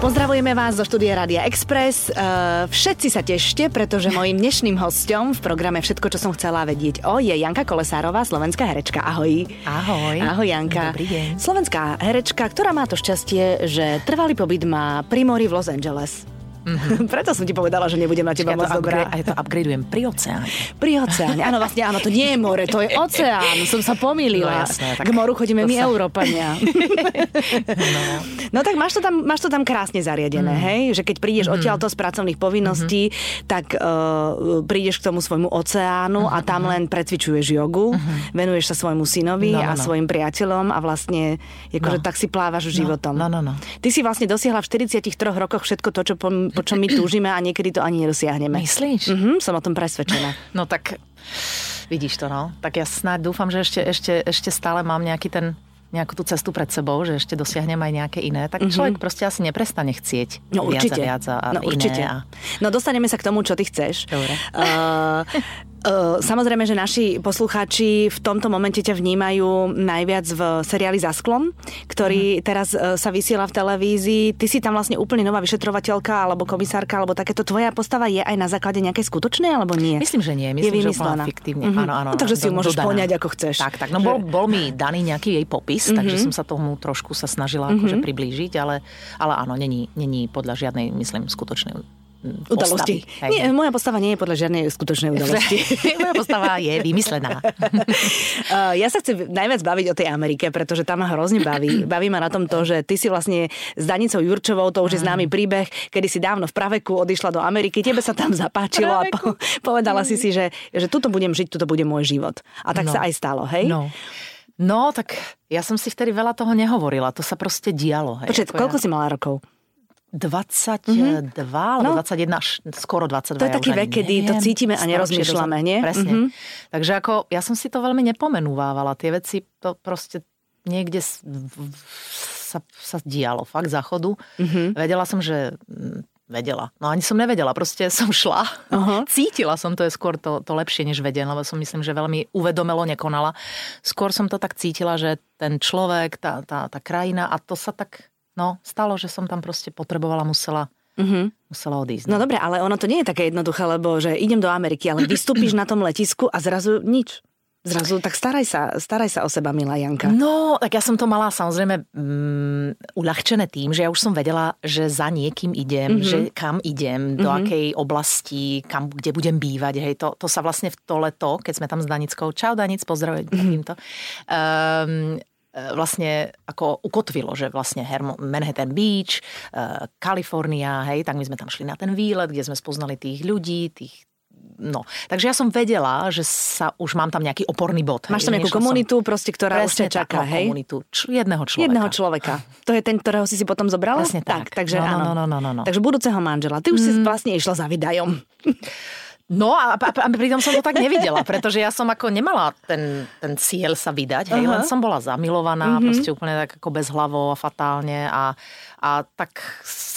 Pozdravujeme vás zo štúdia Radia Express. Uh, všetci sa tešte, pretože mojim dnešným hostom v programe Všetko, čo som chcela vedieť o, je Janka Kolesárová, slovenská herečka. Ahoj. Ahoj. Ahoj, Janka. Dobrý deň. Slovenská herečka, ktorá má to šťastie, že trvalý pobyt má pri mori v Los Angeles. Mm-hmm. Preto som ti povedala, že nebudem na teba Ja moc to, dobrá. upgra- a ja to upgradeujem pri oceáne. Pri oceáne. Áno, vlastne áno, to nie je more, to je oceán. Som sa pomýlila. No jasné, tak K moru chodíme to my, sa- Európania. No. No tak máš to tam, máš to tam krásne zariadené, mm. hej? Že keď prídeš mm. odtiaľto z pracovných povinností, mm. tak uh, prídeš k tomu svojmu oceánu a tam len precvičuješ jogu, venuješ sa svojmu synovi No, no, a no. svojim priateľom a vlastne akože No. tak si plávaš životom. no, no, no. Ty si vlastne dosiahla v 43 rokoch všetko to, čo po, po čom my túžime a niekedy to ani nedosiahneme. Myslíš? Mhm, som o tom presvedčená. No tak vidíš to, no. Tak ja snáď dúfam, že ešte, ešte, ešte stále mám nejaký ten nejakú tú cestu pred sebou, že ešte dosiahnem aj nejaké iné, tak človek proste asi neprestane chcieť No viac určite. a viac a, no, iné. určite. A... No dostaneme sa k tomu, čo ty chceš. Dobre. Uh, samozrejme, že naši poslucháči v tomto momente ťa vnímajú najviac v seriáli Za sklom, ktorý teraz uh, sa vysiela v televízii. Ty si tam vlastne úplne nová vyšetrovateľka alebo komisárka, alebo takéto tvoja postava je aj na základe nejakej skutočnej, alebo nie? Myslím, že nie. je Myslím, že vymyslená. úplne fiktívne. Mhm. Áno, áno. No, takže si ju môžeš dodaná. poňať, ako chceš. Tak, tak. No Že- bol, bol mi daný nejaký jej popis, Mhm. takže som sa tomu trošku sa snažila akože priblížiť, ale, ale áno, není, není podľa žiadnej, myslím, skutočnej mm, Udalosti. postavy. Hej. Nie, moja postava nie je podľa žiadnej skutočnej udalosti. Moja postava je vymyslená. Uh, ja sa chcem najviac baviť o tej Amerike, pretože tam ma hrozne baví. Baví ma na tom to, že ty si vlastne s Danicou Jurčovou, to už je známy príbeh, kedy si dávno v praveku odišla do Ameriky, tebe sa tam zapáčilo a po, povedala si si, že, že tuto budem žiť, tuto bude môj život. A tak No. sa aj stalo, hej? No. No, tak ja som si vtedy veľa toho nehovorila. To sa proste dialo. Hej. Koľko ja... si mala rokov? 22, alebo No. 21, až skoro 22. To je ja taký vek, kedy to cítime a nerozmýšľame, nie? Presne. Mhm. Takže ako, ja som si to veľmi nepomenúvávala. Tie veci to proste niekde sa, sa dialo, fakt záchodu. Mhm. Vedela som, že... Vedela. No ani som nevedela, proste som šla. Aha. Cítila som, to je skôr to, to lepšie, než vedela, lebo som myslím, že veľmi uvedomelo nekonala. Skôr som to tak cítila, že ten človek, tá, tá, tá krajina a to sa tak no, stalo, že som tam proste potrebovala, musela, Mhm. musela odísť. No dobre, ale ono to nie je také jednoduché, lebo že idem do Ameriky, ale vystúpiš na tom letisku a zrazu nič. Zrazu, tak staraj sa, staraj sa o seba, milá Janka. No, tak ja som to mala samozrejme mm, uľahčené tým, že ja už som vedela, že za niekým idem, mm-hmm. že kam idem, do mm-hmm. akej oblasti, kam, kde budem bývať. Hej, to, to sa vlastne v to leto, keď sme tam s Danickou, čau Danic, pozdravujem mm-hmm. to, um, vlastne ako ukotvilo, že vlastne Manhattan Beach, uh, Kalifornia, hej, tak my sme tam šli na ten výlet, kde sme spoznali tých ľudí, tých No, takže ja som vedela, že sa už mám tam nejaký oporný bod. Máš tam nejakú nešla som- komunitu, proste, ktorá už ťa čaká, tak, hej? komunitu. Č- jedného človeka. Jedného človeka. To je ten, ktorého si si potom zobrala? Presne tak. takže No, no, áno. no, no, no, no, no. Takže budúceho manžela. Ty už mm. si vlastne išla za vydajom. No a, a, a pritom som to tak nevidela, pretože ja som ako nemala ten, ten cieľ sa vydať, hej, len som bola zamilovaná, mm-hmm. proste úplne tak ako bezhlavo a fatálne a, a tak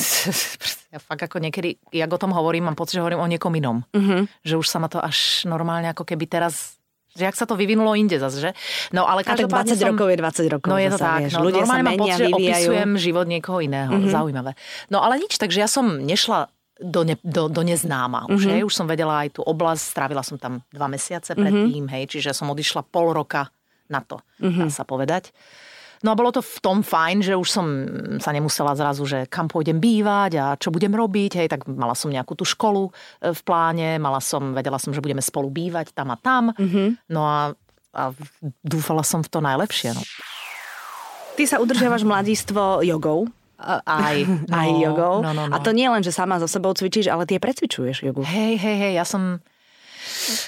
ja fakt ako niekedy, jak o tom hovorím, mám pocit, že hovorím o niekom inom. Mm-hmm. Že už sa ma to až normálne ako keby teraz že jak sa to vyvinulo inde zase, že? No ale A tak 20 každopádne som... rokov je 20 rokov. No je to tak. Vieš. No, Ľudia sa normálne mám menia, pocit, že opisujem život niekoho iného. Mm-hmm. Zaujímavé. No ale nič, takže ja som nešla do, ne, do, do neznáma už, mm-hmm. hej, už som vedela aj tú oblasť, strávila som tam dva mesiace predtým, hej, čiže som odišla pol roka na to, mm-hmm. dá sa povedať. No a bolo to v tom fajn, že už som sa nemusela zrazu, že kam pôjdem bývať a čo budem robiť, hej, tak mala som nejakú tú školu e, v pláne, mala som, vedela som, že budeme spolu bývať tam a tam, mm-hmm. no a, a dúfala som v to najlepšie, no. Ty sa udržiavaš mladíctvo jogou. A- Aj, no, aj jogou. No, no, no. A to nie len, že sama so sebou cvičíš, ale ty aj precvičuješ jogu. Hej, hej, hej, ja som...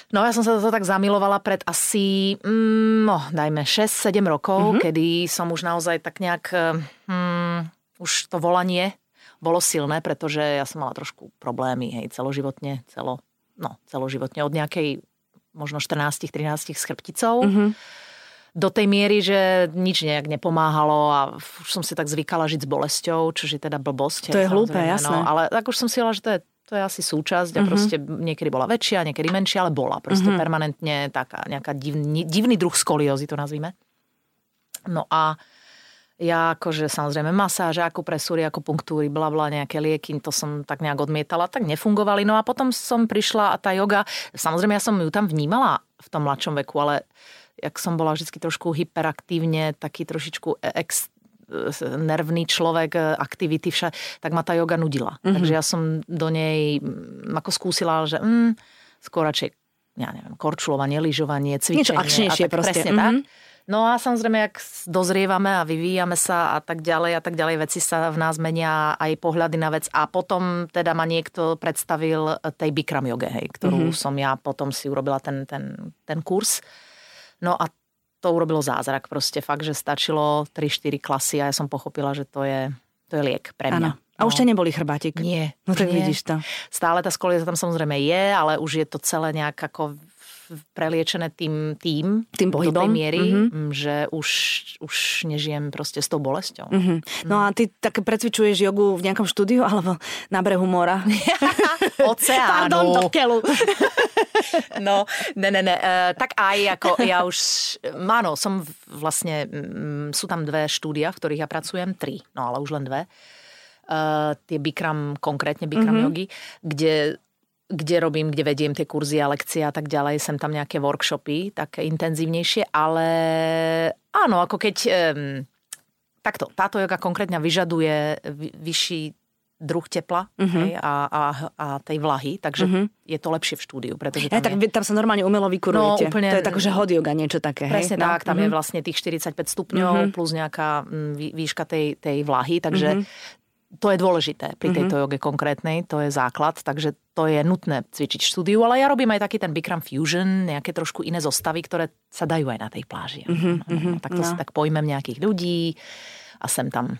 No ja som sa toho tak zamilovala pred asi, mm, no dajme 6-7 rokov, mm-hmm. kedy som už naozaj tak nejak, mm, už to volanie bolo silné, pretože ja som mala trošku problémy, hej, celoživotne, celo, no, celoživotne od nejakej možno 14-13 s chrbticou. Mm-hmm do tej miery, že nič nejak nepomáhalo a už som si tak zvykala žiť s bolesťou, čo je teda blbosť. To je hlúpe, samozrejme, jasné. No, ale tak už som si hovorila, že to je, to je asi súčasť a proste niekedy bola väčšia, niekedy menšia, ale bola proste permanentne taká nejaká divný, divný druh skoliózy, to nazvime. No a Ja akože samozrejme masáže, akupresúry, akupunktúry, bla bla, nejaké lieky, to som tak nejak odmietala, tak nefungovali. No a potom som prišla a tá yoga, samozrejme ja som ju tam vnímala v tom mladšom veku, ale jak som bola vždy trošku hyperaktívne, taký trošičku ex, nervný človek, aktivity, vša, tak ma tá yoga nudila. Mm-hmm. Takže ja som do nej ako skúsila, že mm, skôr radšej ja neviem, korčulovanie, lyžovanie, cvičenie. Niečo akčnejšie a tak, proste. Presne mm-hmm. tak. No a samozrejme, ak dozrievame a vyvíjame sa a tak ďalej a tak ďalej, veci sa v nás menia aj pohľady na vec a potom teda ma niekto predstavil tej Bikram joge, hej, ktorú mm-hmm. som ja potom si urobila ten, ten, ten kurz. No a to urobilo zázrak proste fakt, že stačilo 3-4 klasy a ja som pochopila, že to je, to je liek pre mňa. Ano. A už ťa neboli chrbátik? Nie. No tak nie. vidíš to. Stále tá skolieza tam samozrejme je, ale už je to celé nejak ako preliečené tým, tým, tým pohybom. do tej miery, mm-hmm. že už, už nežijem proste s tou bolesťou. Mm-hmm. No a ty tak precvičuješ jogu v nejakom štúdiu alebo na brehu mora? Oceánu. Pardon, do keľu. no, ne, ne, ne. Uh, tak aj ako ja už, áno, som vlastne, um, sú tam dve štúdia, v ktorých ja pracujem, tri, no ale už len dve. Uh, tie Bikram, konkrétne Bikram mm-hmm. jogy, kde kde robím, kde vediem tie kurzy a lekcie a tak ďalej, sem tam nejaké workshopy, také intenzívnejšie, ale áno, ako keď... Um, takto, táto joga konkrétne vyžaduje vyšší druh tepla uh-huh. hej, a, a, a tej vlahy, takže uh-huh. je to lepšie v štúdiu. Pretože tam, ja, tak, je... tam sa normálne umelo vykurujete. No, úplne, to je tak, že hot yoga, niečo také. Presne hej? tak, no? tam uh-huh. je vlastne tých 45 stupňov uh-huh. plus nejaká výška tej, tej vlahy, takže uh-huh to je dôležité pri tejto mm-hmm. joge konkrétnej, to je základ, takže to je nutné cvičiť v štúdiu, ale ja robím aj taký ten Bikram Fusion, nejaké trošku iné zostavy, ktoré sa dajú aj na tej pláži. Mm-hmm. No, no, tak to no. si tak pojmem nejakých ľudí a sem tam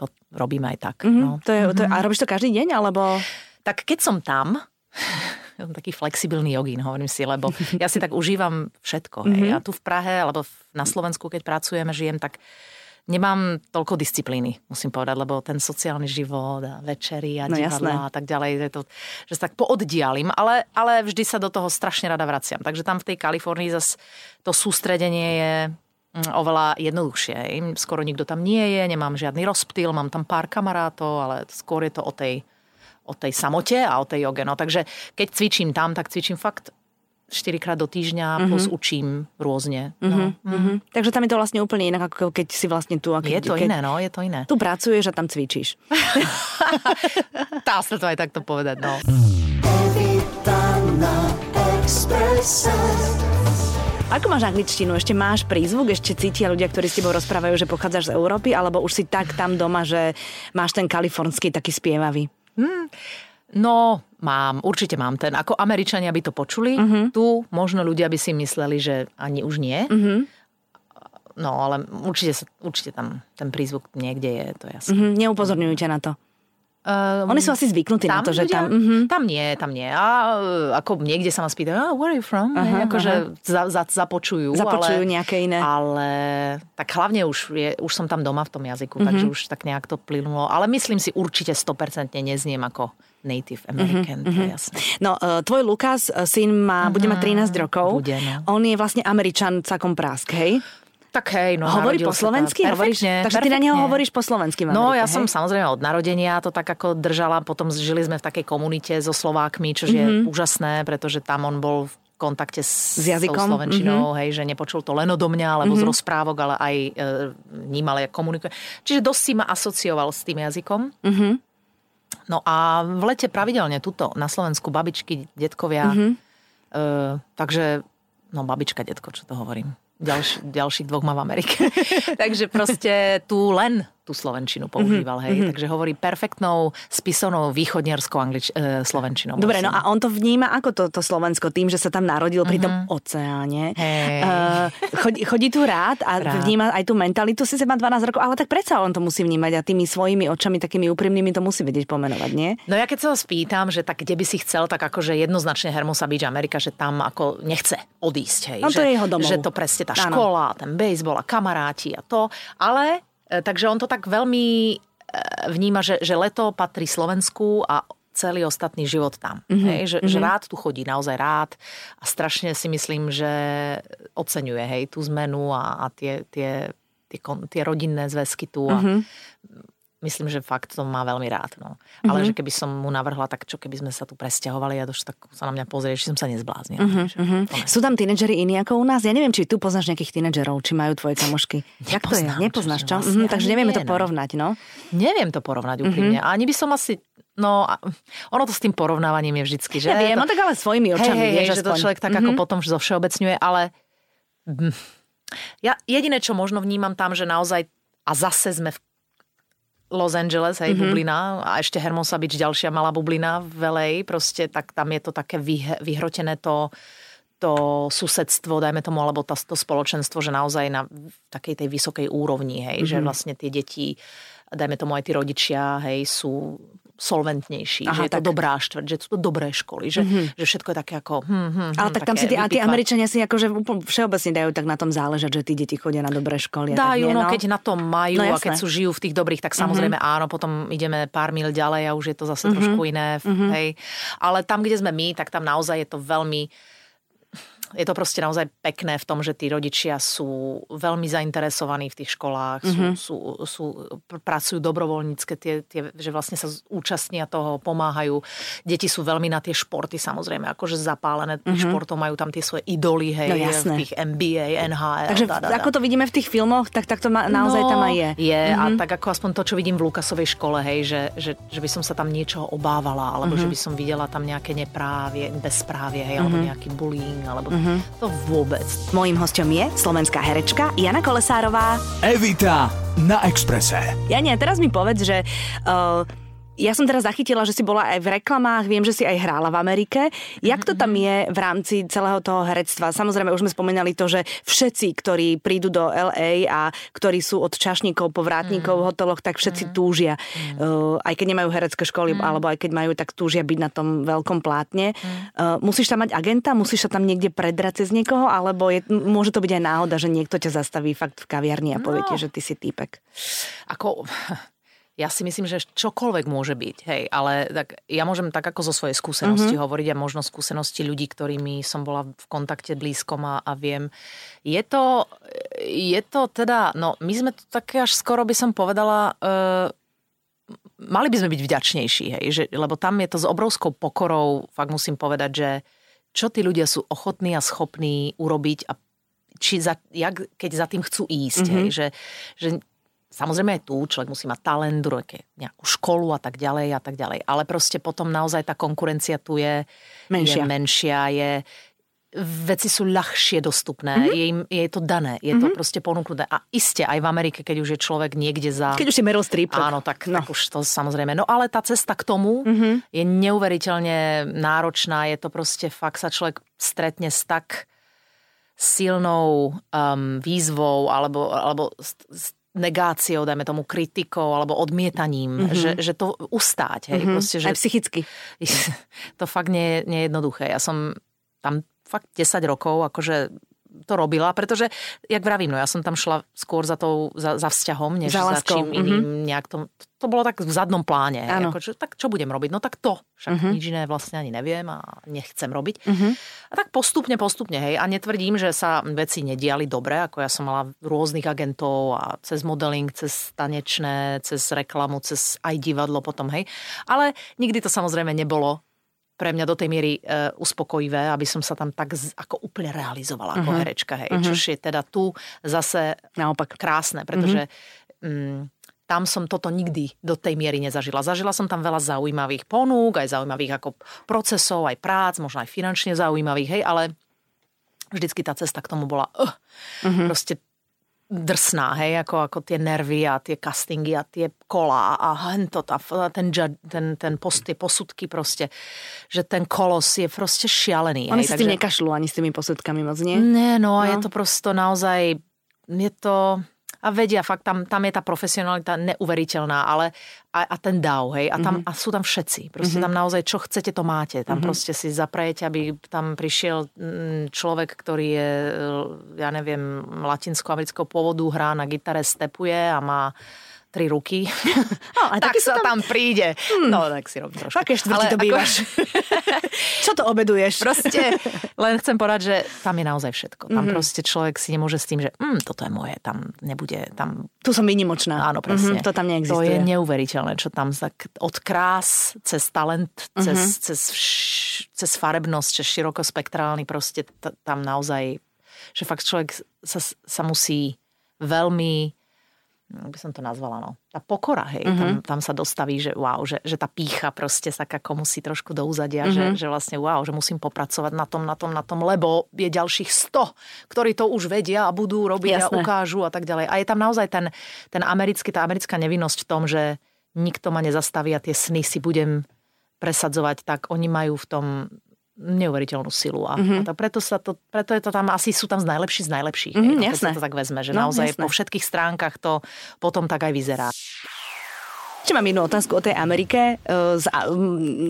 to robím aj tak. Mm-hmm. No. To je, to je, a robíš to každý deň, alebo? Tak keď som tam, som taký flexibilný jogín, hovorím si, lebo ja si tak užívam všetko. Mm-hmm. Hej. A tu v Prahe, alebo na Slovensku, keď pracujeme, žijem, tak nemám toľko disciplíny, musím povedať, lebo ten sociálny život a večery a no, divadla a tak ďalej, že, to, že sa tak pooddialim, ale, ale vždy sa do toho strašne rada vraciam. Takže tam v tej Kalifornii zase to sústredenie je mm, oveľa jednoduchšie. Skoro nikto tam nie je, nemám žiadny rozptýl, mám tam pár kamarátov, ale skôr je to o tej, o tej samote a o tej joge. No, takže keď cvičím tam, tak cvičím fakt 4 krát do týždňa mm-hmm. plus učím rôzne. No. Mm-hmm. Mm-hmm. Takže tam je to vlastne úplne inak, ako keď si vlastne tu. Keď, je to keď, iné, no, je to iné. Tu pracuješ a tam cvičíš. Dá sa to aj takto povedať, no. Ako máš angličtinu? Ešte máš prízvuk? Ešte cítia ľudia, ktorí s tebou rozprávajú, že pochádzaš z Európy? Alebo už si tak tam doma, že máš ten kalifornský taký spievavý? Hmm. No, mám, určite mám ten. Ako Američania by to počuli, uh-huh. tu možno ľudia by si mysleli, že ani už nie. Uh-huh. No, ale určite, určite tam ten prízvuk niekde je, to jasné. Uh-huh. Neupozorňujú ťa na to? Um, Oni sú asi zvyknutí na to, že ľudia, tam... Uh-huh. Tam nie, tam nie. A uh, ako niekde sa ma spýtajú, oh, where are you from? Uh-huh, akože uh-huh. za, za, započujú. Započujú ale, nejaké iné. Ale tak hlavne už, je, už som tam doma v tom jazyku, uh-huh. takže už tak nejak to plynulo. Ale myslím si určite 100% nezniem ako Native American, mm-hmm. to je mhm. jasné. No, uh, tvoj Lukas, uh, syn má, uh-huh. bude mať 13 rokov. Bude, no. On je vlastne Američan cakom prásk, hej? Tak hej, no Hovorí po slovensky? Hovoríš, takže perfektne. ty na neho hovoríš po slovensky No ja hej? som samozrejme od narodenia to tak ako držala, potom žili sme v takej komunite so Slovákmi, čo mm-hmm. je mhm. úžasné, pretože tam on bol v kontakte s, s jazykom. slovenčinou, mm-hmm. hej, že nepočul to len odo mňa, alebo mm-hmm. z rozprávok, ale aj e, vnímal, jak komunikuje. Čiže dosť si ma asocioval s tým jazykom. Mm-hmm. No a v lete pravidelne tuto na Slovensku babičky, detkovia. Mm-hmm. E, takže, no babička, detko, čo to hovorím. Ďalš, ďalších dvoch má v Amerike. takže proste tu len tú slovenčinu používal, mm-hmm. hej. Mm-hmm. Takže hovorí perfektnou spisovnou východniarskou anglič- e, slovenčinou. Dobre, no a on to vníma ako to, to Slovensko tým, že sa tam narodil mm-hmm. pri tom mhm. oceáne. Hey. Uh, chodí, chodí tu rád a rád. vníma aj tú mentalitu, si má 12 rokov, ale tak predsa on to musí vnímať a tými svojimi očami, takými úprimnými to musí vedieť pomenovať, nie? No ja keď sa ho spýtam, že tak kde by si chcel, tak akože jednoznačne Hermosa Beach, Amerika, že tam ako nechce odísť, hej. No to že, je jeho domov. Že to presne tá škola, ten baseball a kamaráti a to, ale takže on to tak veľmi e, vníma, že, že leto patrí Slovensku a celý ostatný život tam. Mm-hmm. Hej, že, mm-hmm. že rád tu chodí, naozaj rád a strašne si myslím, že oceňuje hej, tú zmenu a, a tie, tie tie, tie rodinné zväzky tu a mm-hmm myslím, že fakt to má veľmi rád. No. Ale mm-hmm. že keby som mu navrhla, tak čo keby sme sa tu presťahovali a doš, tak sa na mňa pozrie, či som sa nezbláznila. Mm-hmm. Mm-hmm. Sú tam tínedžeri iní ako u nás? Ja neviem, či tu poznáš nejakých tínedžerov, či majú tvoje kamošky. Jak to je? Nepoznáš, čo? čo? Mm-hmm, takže nevieme to porovnať, no? Neviem to porovnať úprimne. Mm-hmm. Ani by som asi No, ono to s tým porovnávaním je vždycky, že? Ja viem, to... no tak ale svojimi očami, hej, vieš, že to človek tak mm-hmm. ako potom zovšeobecňuje, ale ja jediné, čo možno vnímam tam, že naozaj a zase sme v Los Angeles, hej, mm-hmm. bublina a ešte Hermosa Beach, ďalšia malá bublina v LA, proste tak tam je to také vy, vyhrotené to, to susedstvo, dajme tomu, alebo to, to spoločenstvo, že naozaj na takej tej vysokej úrovni, hej, mm-hmm. že mhm. vlastne tie deti, dajme tomu aj tí rodičia, hej, sú solventnejší, Aha, že je tak. to dobrá štvrť, že sú to dobré školy, že, mm-hmm. že všetko je také ako... Hm, hm, Ale hm, tak tam si tí, a tí Američania si akože všeobecne dajú tak na tom záležať, že tí deti chodia na dobré školy. Dajú, tak nie, no, no keď na to majú no, a keď sú žijú v tých dobrých, tak samozrejme mm-hmm. áno, potom ideme pár mil ďalej a už je to zase mm-hmm. trošku iné. Mm-hmm. Hej. Ale tam, kde sme my, tak tam naozaj je to veľmi je to proste naozaj pekné v tom, že tí rodičia sú veľmi zainteresovaní v tých školách, mm-hmm. sú, sú, sú, pracujú dobrovoľnícke, tie, tie, že vlastne sa účastnia toho, pomáhajú. Deti sú veľmi na tie športy samozrejme, akože zapálené mm-hmm. športov, majú tam tie svoje idoly, hej, no, tých NBA, NHL. Takže dá, dá, dá. ako to vidíme v tých filmoch, tak, tak to ma, naozaj no, tam aj je. Je mm-hmm. a mhm. tak ako aspoň to, čo vidím v Lukasovej škole, hej, že, že, že by som sa tam niečoho obávala, alebo mm-hmm. že by som videla tam nejaké neprávie, bezprávie, hej, mm-hmm. alebo nejaký bullying, alebo Mm-hmm. To vôbec. Mojím hostom je slovenská herečka Jana Kolesárová. Evita na Exprese. Jania, teraz mi povedz, že uh, ja som teraz zachytila, že si bola aj v reklamách, viem, že si aj hrála v Amerike. Jak to tam je v rámci celého toho herectva? Samozrejme, už sme spomínali to, že všetci, ktorí prídu do LA a ktorí sú od čašníkov po vrátnikov v hoteloch, tak všetci túžia. Uh, aj keď nemajú herecké školy, alebo aj keď majú, tak túžia byť na tom veľkom plátne. Uh, musíš tam mať agenta? Musíš sa tam niekde predrať cez niekoho? Alebo je, môže to byť aj náhoda, že niekto ťa zastaví fakt v kaviarni a povie no. že ty si týpek? Ako ja si myslím, že čokoľvek môže byť, hej, ale tak ja môžem tak ako zo svojej skúsenosti mm-hmm. hovoriť a možno skúsenosti ľudí, ktorými som bola v kontakte blízkom a, a viem. Je to, je to teda, no my sme tu také až skoro by som povedala, uh, mali by sme byť vďačnejší, hej, že, lebo tam je to s obrovskou pokorou, fakt musím povedať, že čo tí ľudia sú ochotní a schopní urobiť a či za, jak, keď za tým chcú ísť. Mm-hmm. Hej, že, že Samozrejme aj tu človek musí mať talent, nejakú školu a tak ďalej a tak ďalej. Ale proste potom naozaj tá konkurencia tu je menšia, je, menšia, je veci sú ľahšie dostupné, mm-hmm. je, im, je to dané, je mm-hmm. to proste ponúknuté. A iste aj v Amerike, keď už je človek niekde za... Keď už si Meryl Streep. Áno, tak, no. tak už to samozrejme. No ale tá cesta k tomu mm-hmm. je neuveriteľne náročná, je to proste fakt sa človek stretne s tak silnou um, výzvou alebo, alebo s, s negáciou, dajme tomu kritikou alebo odmietaním, mm-hmm. že, že to ustáť. Hej, mm-hmm. proste, že, Aj psychicky. To fakt nie, nie je jednoduché. Ja som tam fakt 10 rokov akože to robila, pretože, jak vravím, no ja som tam šla skôr za, tou, za, za vzťahom, než za, za čím iným. Mm-hmm. Nejak to, to bolo tak v zadnom pláne. Ako, že, tak čo budem robiť? No tak to. Však mm-hmm. nič iné vlastne ani neviem a nechcem robiť. Mm-hmm. A tak postupne, postupne, hej. A netvrdím, že sa veci nediali dobre, ako ja som mala rôznych agentov a cez modeling, cez tanečné, cez reklamu, cez aj divadlo potom, hej. Ale nikdy to samozrejme nebolo pre mňa do tej miery uh, uspokojivé, aby som sa tam tak z, ako úplne realizovala uh-huh. ako mhm. herečka. Hej. Uh-huh. Čož je teda tu zase naopak krásne, pretože uh-huh. um, tam som toto nikdy do tej miery nezažila. Zažila som tam veľa zaujímavých ponúk, aj zaujímavých ako procesov, aj prác, možno aj finančne zaujímavých, hej, ale vždycky tá cesta k tomu bola uh, uh-huh. proste drsná, hej, ako, ako tie nervy a tie castingy a tie kolá a hento, tá, ten, ten, ten post, tie posudky proste, že ten kolos je proste šialený. Oni hej, si takže... tým nekašľú ani s tými posudkami moc, nie? Nie, no, no. je to prosto naozaj, je to a vedia, fakt tam, tam je tá profesionalita neuveriteľná, ale a, a ten dav, hej, a, tam, mm-hmm. a sú tam všetci. Proste mm-hmm. tam naozaj, čo chcete, to máte. Tam mm-hmm. proste si zaprajete, aby tam prišiel mm, človek, ktorý je, ja neviem, latinsko-amerického pôvodu, hrá na gitare, stepuje a má tri ruky, No, a tak sa sú tam príde. No, tak si robím trošku. Aké štvrti to ako- bývaš? Čo to obeduješ? Proste len chcem povedať, že tam je naozaj všetko. Tam Mhm. mm-hmm. proste človek si nemôže s tým, že mm, toto je moje, tam nebude, tam Tu som výnimočná. Áno, presne. Mhm, to tam To neexistuje. je neuveriteľné, čo tam za, od krás, cez talent, cez, cez, vš- cez farebnosť, cez širokospektrálny, proste t- tam naozaj, že fakt človek sa, sa musí veľmi by som to nazvala, no. Tá pokora, hej, Mhm. tam, tam sa dostaví, že wow, že, že tá pícha proste sa ako musí trošku do úzadia, Mhm. že, že vlastne wow, že musím popracovať na tom, na tom, na tom, lebo je ďalších 100, ktorí to už vedia a budú robiť Jasné. a ukážu a tak ďalej. A je tam naozaj ten, ten americký, tá americká nevinnosť v tom, že nikto ma nezastaví a tie sny si budem presadzovať, tak oni majú v tom neuveriteľnú silu. A, mm-hmm. a to, preto, sa to, preto je to tam, asi sú tam z najlepších z najlepších. Hej, keď jasné. sa to tak vezme, že No, naozaj jasné. po všetkých stránkach to potom tak aj vyzerá. Ešte mám jednu otázku o tej Amerike. E,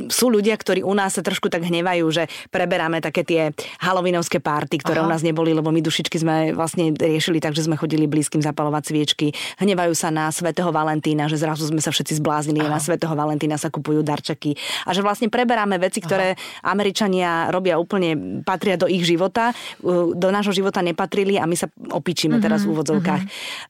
Sú ľudia, ktorí u nás sa trošku tak hnevajú, že preberáme také tie halloweenovské párty, ktoré Aha. u nás neboli, lebo my dušičky sme vlastne riešili tak, že sme chodili blízkym zapalovať sviečky. Hnevajú sa na svätého Valentína, že zrazu sme sa všetci zbláznili a na svätého Valentína sa kupujú darčeky. A že vlastne preberáme veci, ktoré Američania robia úplne, patria do ich života, e, do nášho života nepatrili a my sa opičíme teraz v úvodzovkách.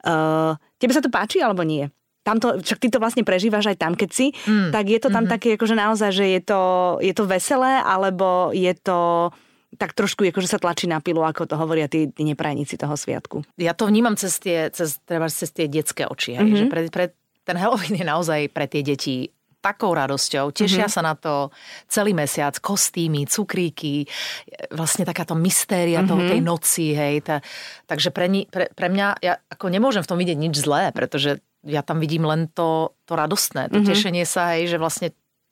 Uh, Tebe sa to páči alebo nie? Tamto, však ty to vlastne prežívaš aj tam, keď si, mm. tak je to tam mm-hmm. také, akože naozaj, že je to, je to veselé, alebo je to tak trošku, akože sa tlačí na pilu, ako to hovoria tí, tí neprajníci toho sviatku. Ja to vnímam cez tie, cez, treba, cez tie detské oči. Mhm. mm-hmm. že pre, pre, ten Halloween je naozaj pre tie deti takou radosťou, tešia Mhm. mm-hmm. sa na to celý mesiac, kostýmy, cukríky, vlastne takáto mystéria Mhm. toho tej noci, hej. Tá, takže pre, ni, pre, pre mňa, ja ako nemôžem v tom vidieť nič zlé, pretože ja tam vidím len to, to radostné, to Mhm. mm-hmm. tešenie sa, hej, že vlastne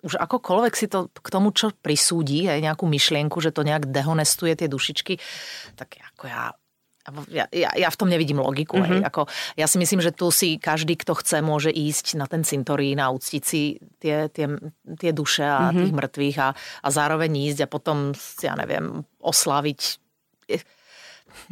už akokoľvek si to k tomu, čo prisúdi, hej, nejakú myšlienku, že to nejak dehonestuje tie dušičky, tak ako ja ja, ja, ja v tom nevidím logiku. Mm-hmm. Hej. Ako, ja si myslím, že tu si každý, kto chce, môže ísť na ten cintorín a uctiť si tie, tie, tie duše a mm-hmm. tých mŕtvych a, a zároveň ísť a potom, ja neviem, oslaviť.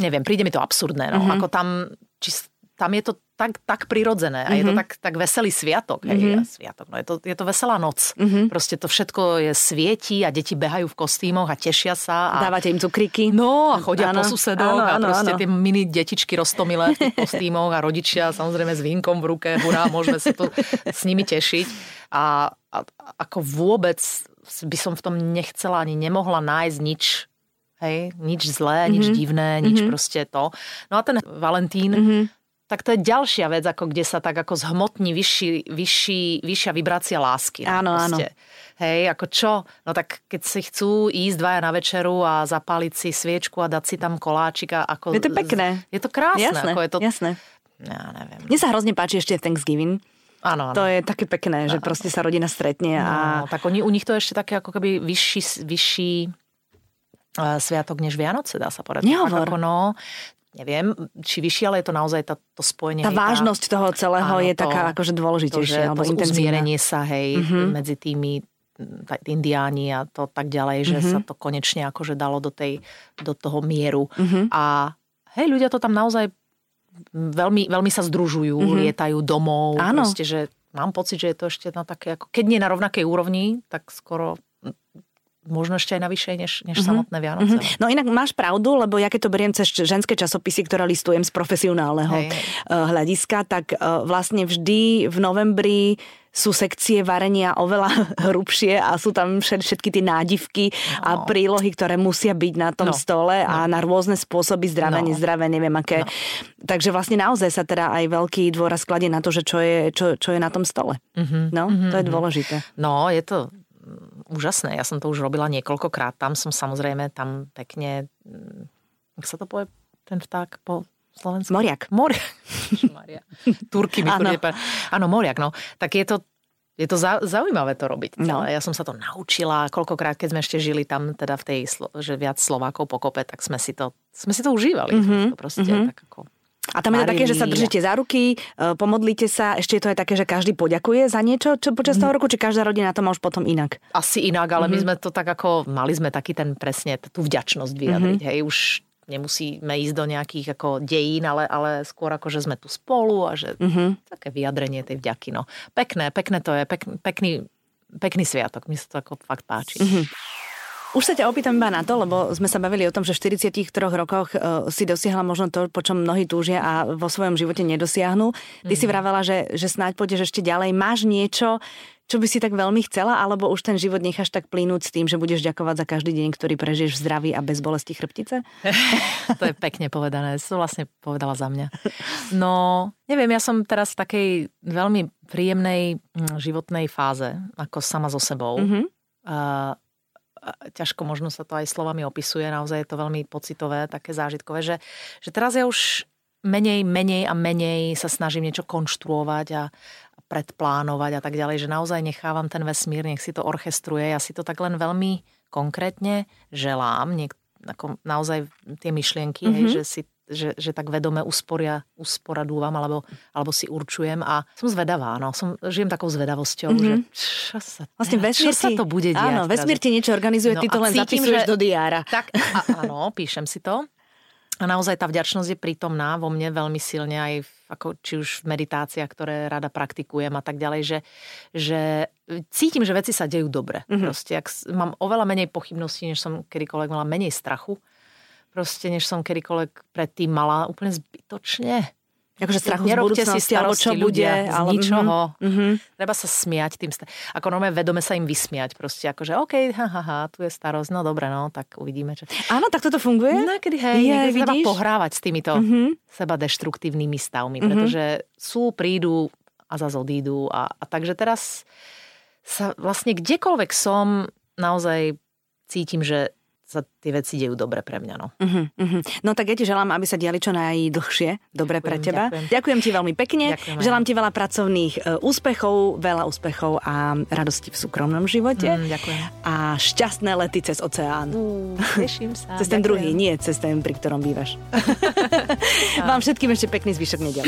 Neviem, príde mi to absurdné. No. Mm-hmm. Ako tam, či, tam je to tak, tak prirodzené a mm-hmm. je to tak, tak veselý sviatok. Hej, mm-hmm. sviatok no, je, to, je to veselá noc. Mm-hmm. Proste to všetko je svieti a deti behajú v kostýmoch a tešia sa. A... Dávate im cukriky? No, a chodia Áno, po susedoch áno, a áno, proste áno. tie mini detičky roztomilé v tých kostýmoch a rodičia samozrejme s vínkom v ruke, hurá, môžeme sa tu s nimi tešiť. A, a ako vôbec by som v tom nechcela ani nemohla nájsť nič, hej, nič zlé, nič Mhm. divné, nič proste to. No a ten Valentín, tak to je ďalšia vec, ako kde sa tak ako zhmotní vyšší, vyšší, vyššia vibrácia lásky. no, Áno, áno. proste. Hej, ako čo? No tak keď si chcú ísť dvaja na večeru a zapáliť si sviečku a dať si tam koláčika. Ako Je to pekné. Je to krásne. Jasné, ako je to... jasné. Ja neviem. Mne sa hrozne páči ešte Thanksgiving. Áno, áno. To je také pekné, že proste sa rodina stretne a No, tak oni, u nich to je ešte také ako keby vyšší, vyšší uh, sviatok než Vianoce, dá sa povedať. Nehovor. Tak ako, no, neviem, či vyšší, ale je to naozaj tá, to spojenie. tá hej, vážnosť toho celého áno, je to- taká akože to, že dôležitejšia alebo to sa, hej, mm-hmm. medzi tými tá- indiáni a to tak ďalej, že Mhm. sa to konečne akože dalo do, tej, do toho mieru. Mhm. A hej, ľudia to tam naozaj veľmi, veľmi sa združujú, Mhm. lietajú domov. Áno. Proste, že mám pocit, že je to ešte na také, ako, keď nie na rovnakej úrovni, tak skoro možno ešte aj na vyššej než, než Mhm. samotné Vianoce. Mhm. No inak máš pravdu, lebo ja keď to beriem cez ženské časopisy, ktoré listujem z profesionálneho Hej, hej. eh, hľadiska, tak eh, vlastne vždy v novembri sú sekcie varenia oveľa hrubšie a sú tam všet- všetky tie nádivky a No. prílohy, ktoré musia byť na tom No. stole a na rôzne spôsoby zdravé, No. nezdravé, neviem aké. Takže vlastne naozaj sa teda aj veľký dôraz kladie na to, že čo je, čo, čo je na tom stole. Mhm. No, to je dôležité. No, je to úžasné. Ja som to už robila niekoľkokrát. Tam som samozrejme tam pekne, mm, jak sa to povie, ten vták po slovensku? Moriak. Moriak. Turky mi pa- Áno, moriak, no. Tak je to, je to zau- zaujímavé to robiť. No. Ja som sa to naučila. Koľkokrát, keď sme ešte žili tam, teda v tej, že viac Slovákov pokope, tak sme si to, sme si to užívali. Mm-hmm. To proste mhm. tak ako... A tam je to také, že sa držíte za ruky, e, pomodlíte sa, ešte je to aj také, že každý poďakuje za niečo čo počas toho roku, či každá rodina to má už potom inak. Asi inak, ale Mhm. mm-hmm. my sme to tak ako, mali sme taký ten presne, tú vďačnosť vyjadriť. Mm-hmm. Hej, už nemusíme ísť do nejakých ako dejín, ale, ale skôr ako, že sme tu spolu a že uh-huh. také vyjadrenie tej vďaky. No. Pekné, pekné to je, pek, pekný, pekný sviatok, mi sa to ako fakt páči. Uh-huh. Už sa ťa opýtam iba na to, lebo sme sa bavili o tom, že v 43 rokoch uh, si dosiahla možno to, po čom mnohí túžia a vo svojom živote nedosiahnu. Ty mm. si vravela, že, že snáď pôjdeš ešte ďalej. Máš niečo, čo by si tak veľmi chcela, alebo už ten život necháš tak plynúť s tým, že budeš ďakovať za každý deň, ktorý prežiješ v zdraví a bez bolesti chrbtice? to je pekne povedané, to vlastne povedala za mňa. No, neviem, ja som teraz v takej veľmi príjemnej mm, životnej fáze, ako sama so sebou. Mm-hmm. Uh, ťažko možno sa to aj slovami opisuje, naozaj je to veľmi pocitové, také zážitkové, že, že teraz ja už menej, menej a menej sa snažím niečo konštruovať a predplánovať a tak ďalej, že naozaj nechávam ten vesmír, nech si to orchestruje. Ja si to tak len veľmi konkrétne želám, niek- ako naozaj tie myšlienky, mm-hmm. hej, mhm. že si že, že tak vedome usporia, usporadúvam alebo, alebo si určujem a som zvedavá, no. Som, žijem takou zvedavosťou, mm-hmm. že čo sa, vlastne vesmír čo sa to bude diať. Áno, vesmír ti niečo organizuje, no, ty to len cítim, zapisuješ že, do diára. Tak, a, áno, píšem si to. A naozaj tá vďačnosť je prítomná vo mne veľmi silne aj v, ako, či už v meditáciách, ktoré rada praktikujem a tak ďalej, že, že cítim, že veci sa dejú dobre. Mm-hmm. Proste, ak mám oveľa menej pochybností, než som kedykoľvek mala menej strachu, proste, než som kedykoľvek predtým mala úplne zbytočne. Akože strachu z budúcnosti, alebo čo bude. Ale... Z ničoho. Mm-hmm. Treba sa smiať tým. Sta- ako normálne vedome sa im vysmiať. Proste akože OK, ha, ha, ha, tu je starosť, no dobre, no, tak uvidíme. Čo... Áno, tak toto funguje? No, kedy, hej, je, niekedy treba pohrávať s týmito mm-hmm. seba deštruktívnymi stavmi, mm-hmm. pretože sú, prídu a zase odídu. A, a takže teraz sa vlastne kdekoľvek som, naozaj cítim, že sa tie veci dejú dobre pre mňa. No, uh-huh, uh-huh. no tak ja ti želám, aby sa diali čo najdlhšie dobre ďakujem, pre teba. Ďakujem. ďakujem ti veľmi pekne, ďakujem, želám aj. ti veľa pracovných e, úspechov, veľa úspechov a radosti v súkromnom živote. Mm, ďakujem. A šťastné lety cez oceán. Mm, teším sa. cez ten ďakujem. druhý, nie cez ten, pri ktorom bývaš. Vám všetkým ešte pekný zvyšok nedel.